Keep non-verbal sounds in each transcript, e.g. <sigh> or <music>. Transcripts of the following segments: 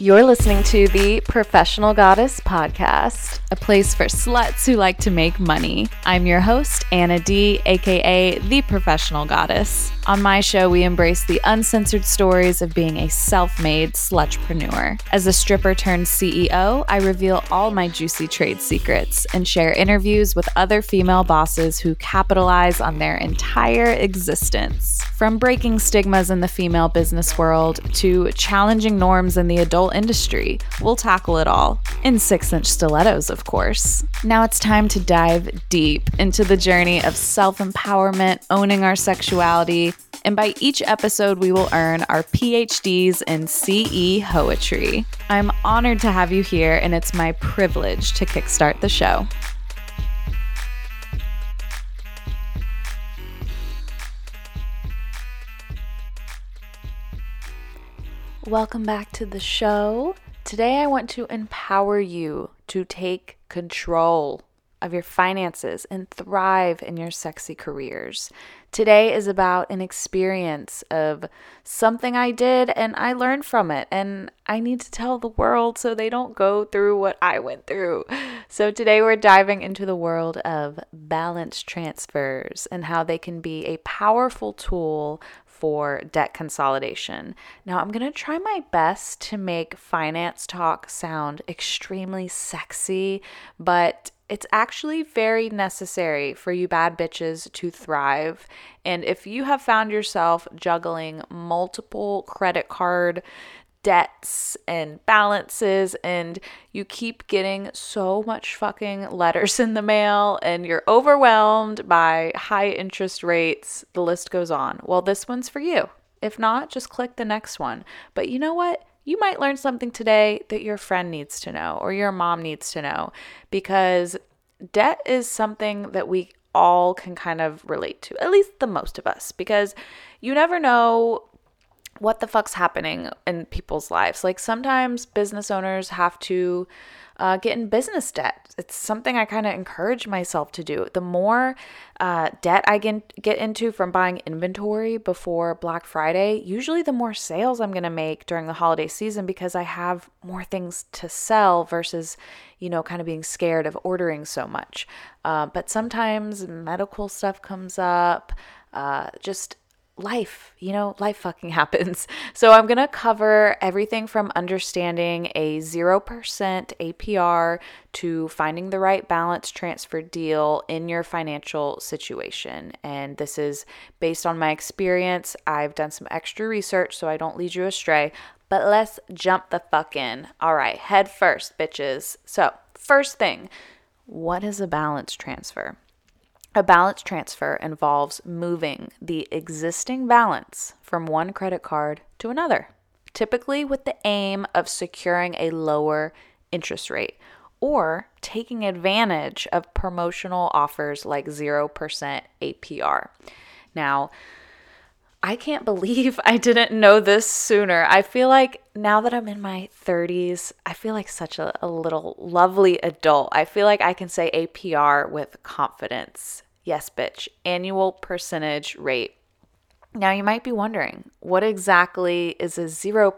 You're listening to the Professional Goddess Podcast, a place for sluts who like to make money. I'm your host, Ana Dee, aka The Professional Goddess. On my show, we embrace the uncensored stories of being a self made slutrepreneur. As a stripper turned CEO, I reveal all my juicy trade secrets and share interviews with other female bosses who capitalize on their entire existence. From breaking stigmas in the female business world to challenging norms in the adult industry, we'll tackle it all. In six inch stilettos, of course. Now it's time to dive deep into the journey of self empowerment, owning our sexuality, and by each episode, we will earn our PhDs in CE Poetry. I'm honored to have you here, and it's my privilege to kickstart the show. Welcome back to the show. Today, I want to empower you to take control of your finances and thrive in your sexy careers. Today is about an experience of something I did and I learned from it, and I need to tell the world so they don't go through what I went through. So, today we're diving into the world of balance transfers and how they can be a powerful tool for debt consolidation. Now, I'm going to try my best to make finance talk sound extremely sexy, but it's actually very necessary for you bad bitches to thrive. And if you have found yourself juggling multiple credit card debts and balances and you keep getting so much fucking letters <laughs> in the mail and you're overwhelmed by high interest rates, the list goes on. Well, this one's for you. If not, just click the next one. But you know what? you might learn something today that your friend needs to know or your mom needs to know because debt is something that we all can kind of relate to, at least the most of us, because you never know what the fuck's happening in people's lives. Like sometimes business owners have to uh, get in business debt. It's something I kind of encourage myself to do. The more uh, debt I get, get into from buying inventory before Black Friday, usually the more sales I'm going to make during the holiday season because I have more things to sell versus, you know, kind of being scared of ordering so much. Uh, but sometimes medical stuff comes up. Uh, just life, you know, life fucking <laughs> happens. So I'm going to cover everything from understanding a 0% APR to finding the right balance transfer deal in your financial situation. And this is based on my experience. I've done some extra research so I don't lead you astray, but let's jump the fuck in. All right, head first, bitches. So, first thing, what is a balance transfer? A balance transfer involves moving the existing balance from one credit card to another, typically with the aim of securing a lower interest rate or taking advantage of promotional offers like 0% APR. Now, I can't believe <laughs> I didn't know this sooner. I feel like now that I'm in my 30s, I feel like such a, a little lovely adult. I feel like I can say APR with confidence. Yes, bitch, annual percentage rate. Now, you might be wondering, what exactly is a 0%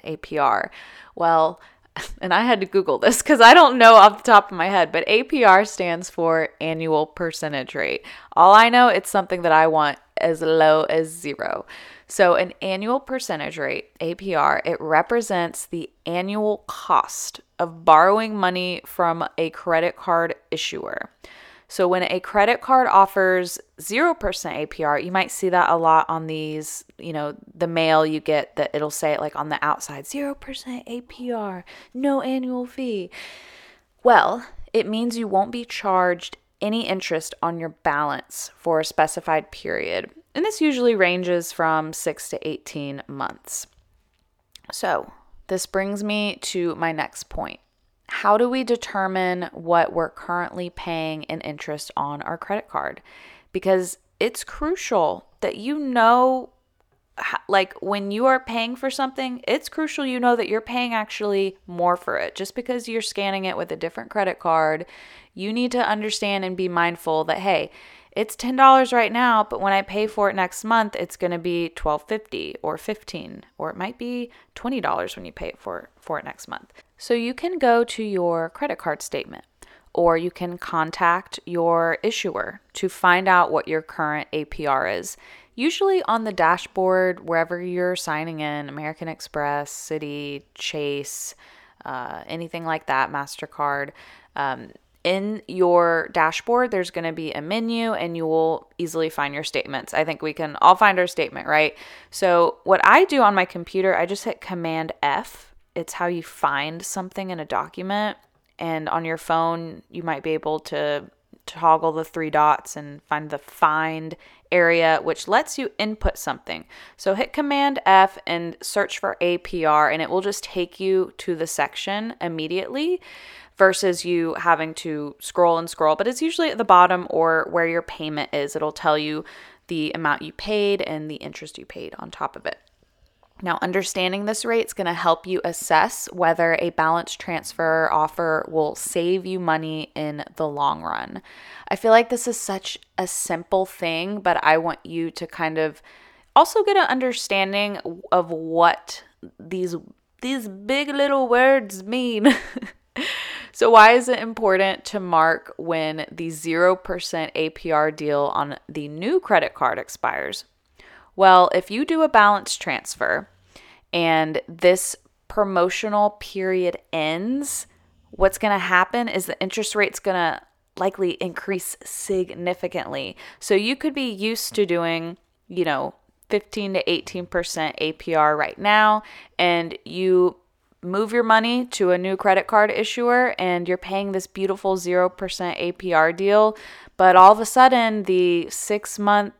APR? Well, <laughs> and I had to Google this because I don't know off the top of my head, but APR stands for annual percentage rate. All I know, it's something that I want as low as zero. So, an annual percentage rate, APR, it represents the annual cost of borrowing money from a credit card issuer. So when a credit card offers 0% APR, you might see that a lot on these, you know, the mail you get that it'll say it like on the outside 0% APR, no annual fee. Well, it means you won't be charged any interest on your balance for a specified period. And this usually ranges from 6 to 18 months. So, this brings me to my next point how do we determine what we're currently paying in interest on our credit card? Because it's crucial that you know like when you are paying for something, it's crucial you know that you're paying actually more for it. Just because you're scanning it with a different credit card, you need to understand and be mindful that hey, it's $10 right now, but when I pay for it next month, it's going to be $12.50 or 15 or it might be $20 when you pay it for for it next month. So you can go to your credit card statement or you can contact your issuer to find out what your current APR is. Usually on the dashboard, wherever you're signing in, American Express, Citi, Chase, uh, anything like that, MasterCard. Um, in your dashboard, there's going to be a menu and you will easily find your statements. I think we can all find our statement, right? So, what I do on my computer, I just hit Command F. It's how you find something in a document. And on your phone, you might be able to toggle the three dots and find the find area, which lets you input something. So hit Command F and search for APR, and it will just take you to the section immediately versus you having to scroll and scroll. But it's usually at the bottom or where your payment is. It'll tell you the amount you paid and the interest you paid on top of it. Now, understanding this rate is going to help you assess whether a balance transfer offer will save you money in the long run. I feel like this is such a simple thing, but I want you to kind of also get an understanding of what these these big little words mean. <laughs> So, why is it important to mark when the 0% APR deal on the new credit card expires? Well, if you do a balance transfer and this promotional period ends, what's going to happen is the interest rate's going to likely increase significantly. So, you could be used to doing, you know, 15 to 18% APR right now, and you move your money to a new credit card issuer and you're paying this beautiful 0% APR deal, but all of a sudden the six month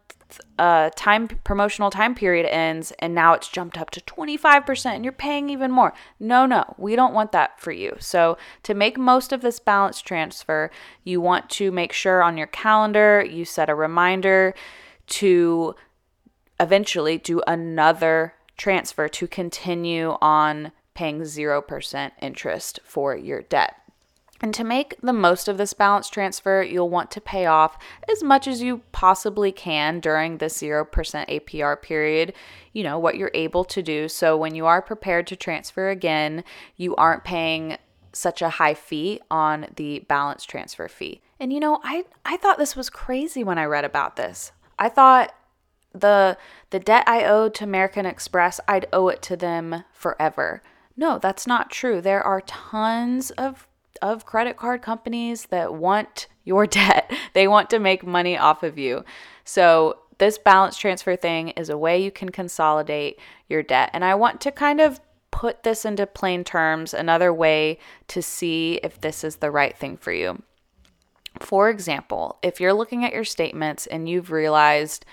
uh, time promotional time period ends and now it's jumped up to 25% and you're paying even more. No, no, we don't want that for you. So, to make most of this balance transfer, you want to make sure on your calendar you set a reminder to eventually do another transfer to continue on paying 0% interest for your debt. And to make the most of this balance transfer, you'll want to pay off as much as you possibly can during the 0% APR period, you know, what you're able to do. So when you are prepared to transfer again, you aren't paying such a high fee on the balance transfer fee. And you know, I I thought this was crazy when I read about this. I thought the the debt I owed to American Express, I'd owe it to them forever. No, that's not true. There are tons of of credit card companies that want your <laughs> debt. They want to make money off of you. So, this balance transfer thing is a way you can consolidate your debt. And I want to kind of put this into plain terms, another way to see if this is the right thing for you. For example, if you're looking at your statements and you've realized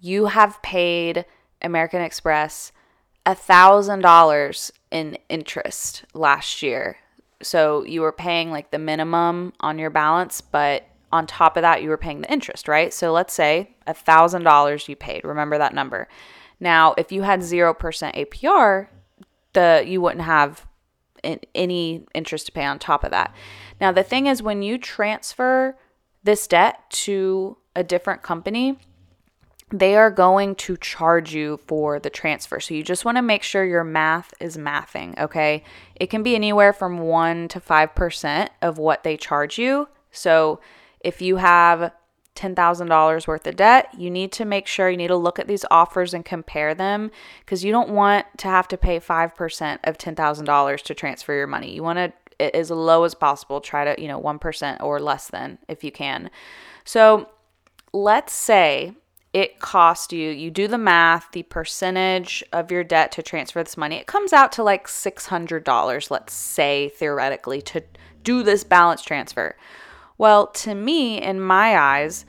you have paid American Express $1,000 in interest last year. So you were paying like the minimum on your balance, but on top of that, you were paying the interest, right? So let's say $1,000 you paid. Remember that number. Now, if you had 0% APR, the you wouldn't have any interest to pay on top of that. Now, the thing is when you transfer this debt to a different company, they are going to charge you for the transfer. So you just want to make sure your math is mathing, okay? It can be anywhere from 1 to 5% of what they charge you. So if you have $10,000 worth of debt, you need to make sure you need to look at these offers and compare them because you don't want to have to pay 5% of $10,000 to transfer your money. You want to as low as possible, try to, you know, 1% or less than if you can. So, let's say it cost you, you do the math, the percentage of your debt to transfer this money, it comes out to like $600, let's say theoretically, to do this balance transfer. Well, to me, in my eyes,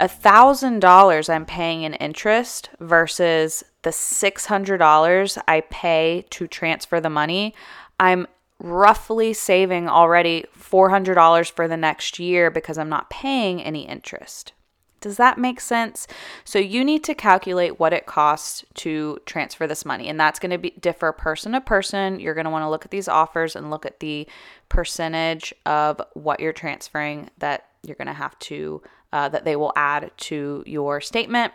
$1,000 I'm paying in interest versus the $600 I pay to transfer the money, I'm roughly saving already $400 for the next year because I'm not paying any interest. Does that make sense? So you need to calculate what it costs to transfer this money, and that's going to be differ person to person. You're going to want to look at these offers and look at the percentage of what you're transferring that you're going to have to uh, that they will add to your statement.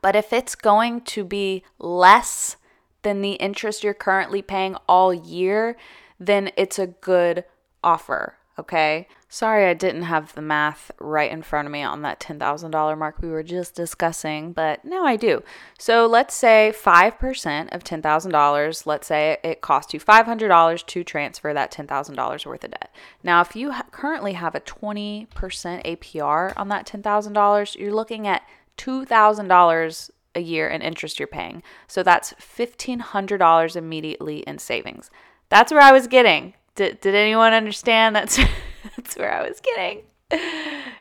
But if it's going to be less than the interest you're currently paying all year, then it's a good offer. Okay. Sorry, I didn't have the math right in front of me on that $10,000 mark we were just discussing, but now I do. So let's say 5% of $10,000, let's say it cost you $500 to transfer that $10,000 worth of debt. Now, if you ha- currently have a 20% APR on that $10,000, you're looking at $2,000 a year in interest you're paying. So that's $1,500 immediately in savings. That's where I was getting. Did, did anyone understand? That's, <laughs> that's where I was getting.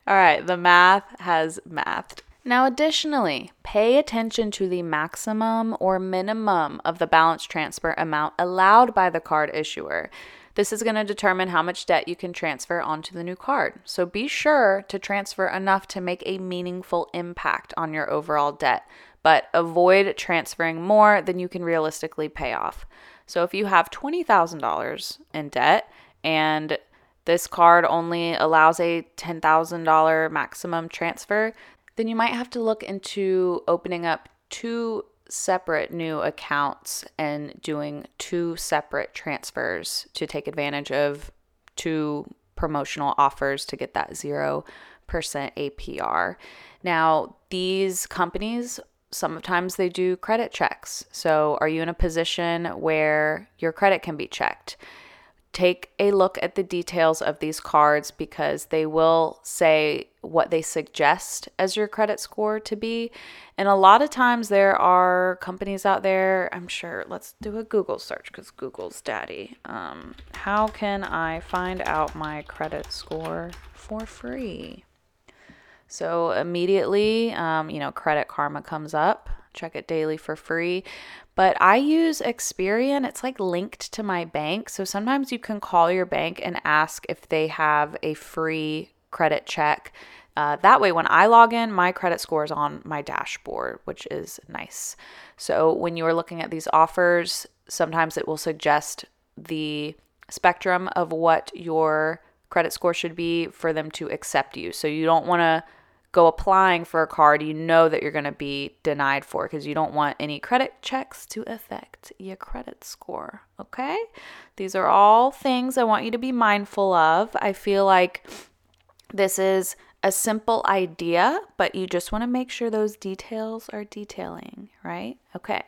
All right, the math has mathed. Now, additionally, pay attention to the maximum or minimum of the balance transfer amount allowed by the card issuer. This is going to determine how much debt you can transfer onto the new card. So be sure to transfer enough to make a meaningful impact on your overall debt, but avoid transferring more than you can realistically pay off. So if you have $20,000 in debt and this card only allows a $10,000 maximum transfer, then you might have to look into opening up two separate new accounts and doing two separate transfers to take advantage of two promotional offers to get that 0% APR. Now, these companies sometimes they do credit checks. So, are you in a position where your credit can be checked? Take a look at the details of these cards because they will say what they suggest as your credit score to be. And a lot of times there are companies out there, I'm sure, let's do a Google search because Google's daddy. Um, how can I find out my credit score for free? So immediately, um, you know, Credit Karma comes up. Check it daily for free. But I use Experian. It's like linked to my bank. So sometimes you can call your bank and ask if they have a free credit check. Uh, that way, when I log in, my credit score is on my dashboard, which is nice. So when you are looking at these offers, sometimes it will suggest the spectrum of what your credit score should be for them to accept you. So you don't want to go applying for a card you know that you're going to be denied for because you don't want any credit checks to affect your credit score. Okay? These are all things I want you to be mindful of. I feel like this is a simple idea, but you just want to make sure those details are detailing, right? Okay.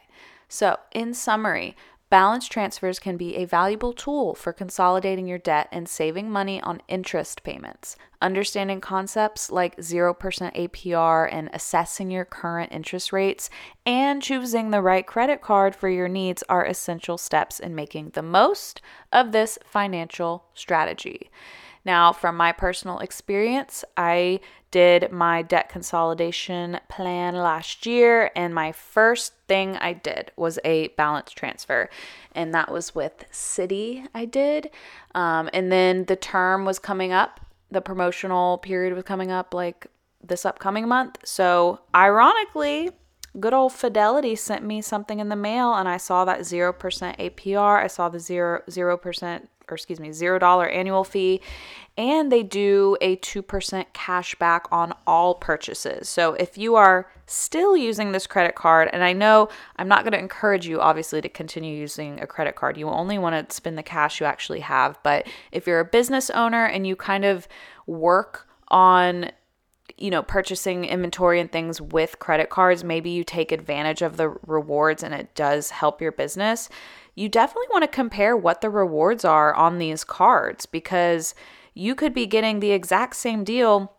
So, in summary, Balance transfers can be a valuable tool for consolidating your debt and saving money on interest payments. Understanding concepts like 0% APR and assessing your current interest rates and choosing the right credit card for your needs are essential steps in making the most of this financial strategy. Now, from my personal experience, I did my debt consolidation plan last year, and my first thing I did was a balance transfer, and that was with Citi. I did, um, and then the term was coming up, the promotional period was coming up like this upcoming month. So, ironically, good old Fidelity sent me something in the mail, and I saw that 0% APR. I saw the 0, 0% or excuse me, $0 annual fee, and they do a 2% cash back on all purchases. So if you are still using this credit card, and I know I'm not going to encourage you, obviously, to continue using a credit card, you only want to spend the cash you actually have. But if you're a business owner and you kind of work on you know, purchasing inventory and things with credit cards, maybe you take advantage of the rewards and it does help your business you definitely want to compare what the rewards are on these cards because you could be getting the exact same deal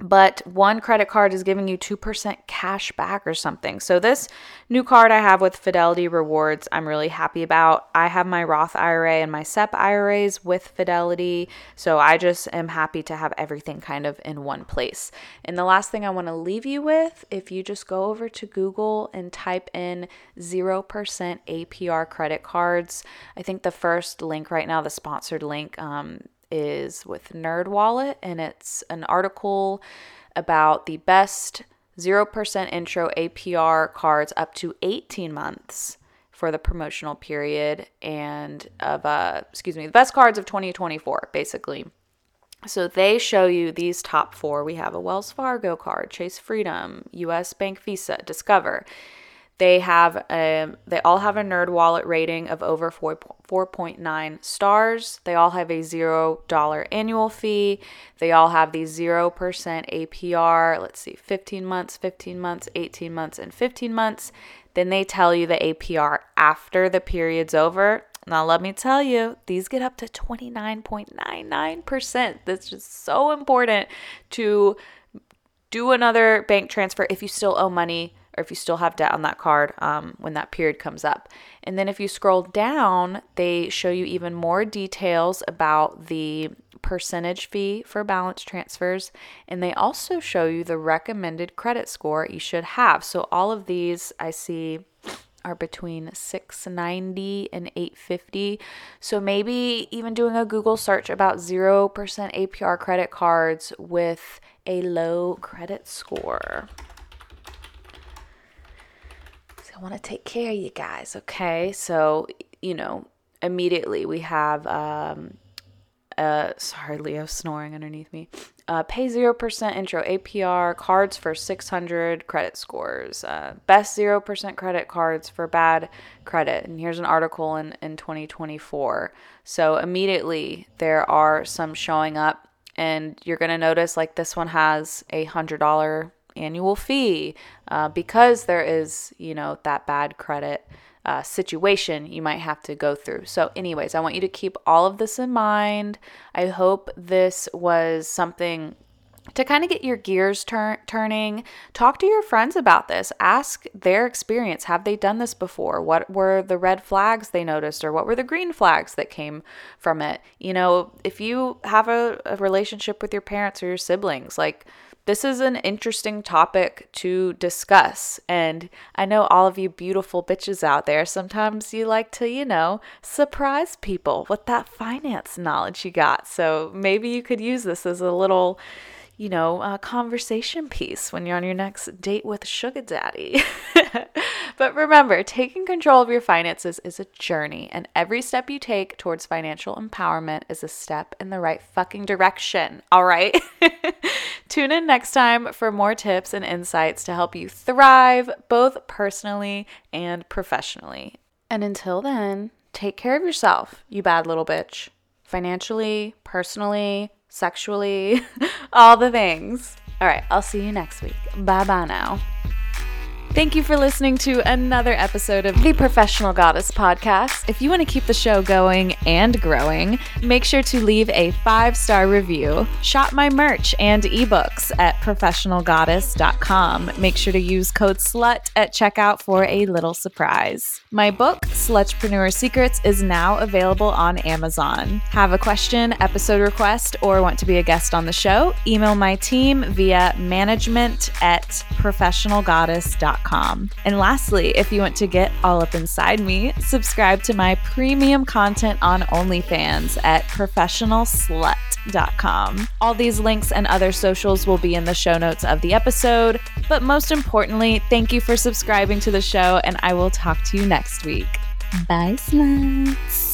but one credit card is giving you 2% cash back or something. So, this new card I have with Fidelity Rewards, I'm really happy about. I have my Roth IRA and my SEP IRAs with Fidelity. So, I just am happy to have everything kind of in one place. And the last thing I want to leave you with if you just go over to Google and type in 0% APR credit cards, I think the first link right now, the sponsored link, um, is with NerdWallet, and it's an article about the best 0% intro APR cards up to 18 months for the promotional period and of uh excuse me the best cards of 2024 basically So they show you these top four. We have a Wells Fargo card, Chase Freedom, US Bank Visa, Discover. They have um, they all have a NerdWallet rating of over 4, 4.9 stars. They all have a zero dollar annual fee. They all have the zero percent APR. Let's see, 15 months, 15 months, 18 months, and 15 months. Then they tell you the APR after the period's over. Now, let me tell you, these get up to 29.99%. That's just so important to do another bank transfer if you still owe money or if you still have debt on that card um, when that period comes up. And then if you scroll down, they show you even more details about the percentage fee for balance transfers. And they also show you the recommended credit score you should have. So all of these I see are between 690 and 850. So maybe even doing a Google search about 0% APR credit cards with a low credit score. I want to take care of you guys, okay? So, you know, immediately we have, um, uh, sorry, Leo snoring underneath me. Uh, pay 0% intro APR, cards for 600 credit scores, uh, best 0% credit cards for bad credit. And here's an article in, in 2024. So immediately there are some showing up, and you're going to notice like this one has a $100 annual fee uh, because there is, you know, that bad credit uh, situation you might have to go through. So, anyways, I want you to keep all of this in mind. I hope this was something to kind of get your gears turn turning. Talk to your friends about this. Ask their experience. Have they done this before? What were the red flags they noticed or what were the green flags that came from it? You know if you have a, a relationship with your parents or your siblings like this is an interesting topic to discuss. And I know all of you beautiful bitches out there, sometimes you like to, you know, surprise people with that finance knowledge you got. So maybe you could use this as a little you know, a conversation piece when you're on your next date with sugar daddy. <laughs> but remember, taking control of your finances is a journey, and every step you take towards financial empowerment is a step in the right fucking direction. All right? <laughs> Tune in next time for more tips and insights to help you thrive both personally and professionally. And until then, take care of yourself, you bad little bitch. Financially, personally, sexually, <laughs> all the things. All right, I'll see you next week. Bye bye now. Thank you for listening to another episode of the Professional Goddess podcast. If you want to keep the show going and growing, make sure to leave a five star review. Shop my merch and ebooks at professionalgoddess.com. Make sure to use code SLUT at checkout for a little surprise. My book, Slutrepreneur Secrets, is now available on Amazon. Have a question, episode request, or want to be a guest on the show? Email my team via management at professionalgoddess.com. And lastly, if you want to get all up inside me, subscribe to my premium content on OnlyFans at professionalslut.com. All these links and other socials will be in the show notes of the episode. But most importantly, thank you for subscribing to the show, and I will talk to you next week. Bye, sluts.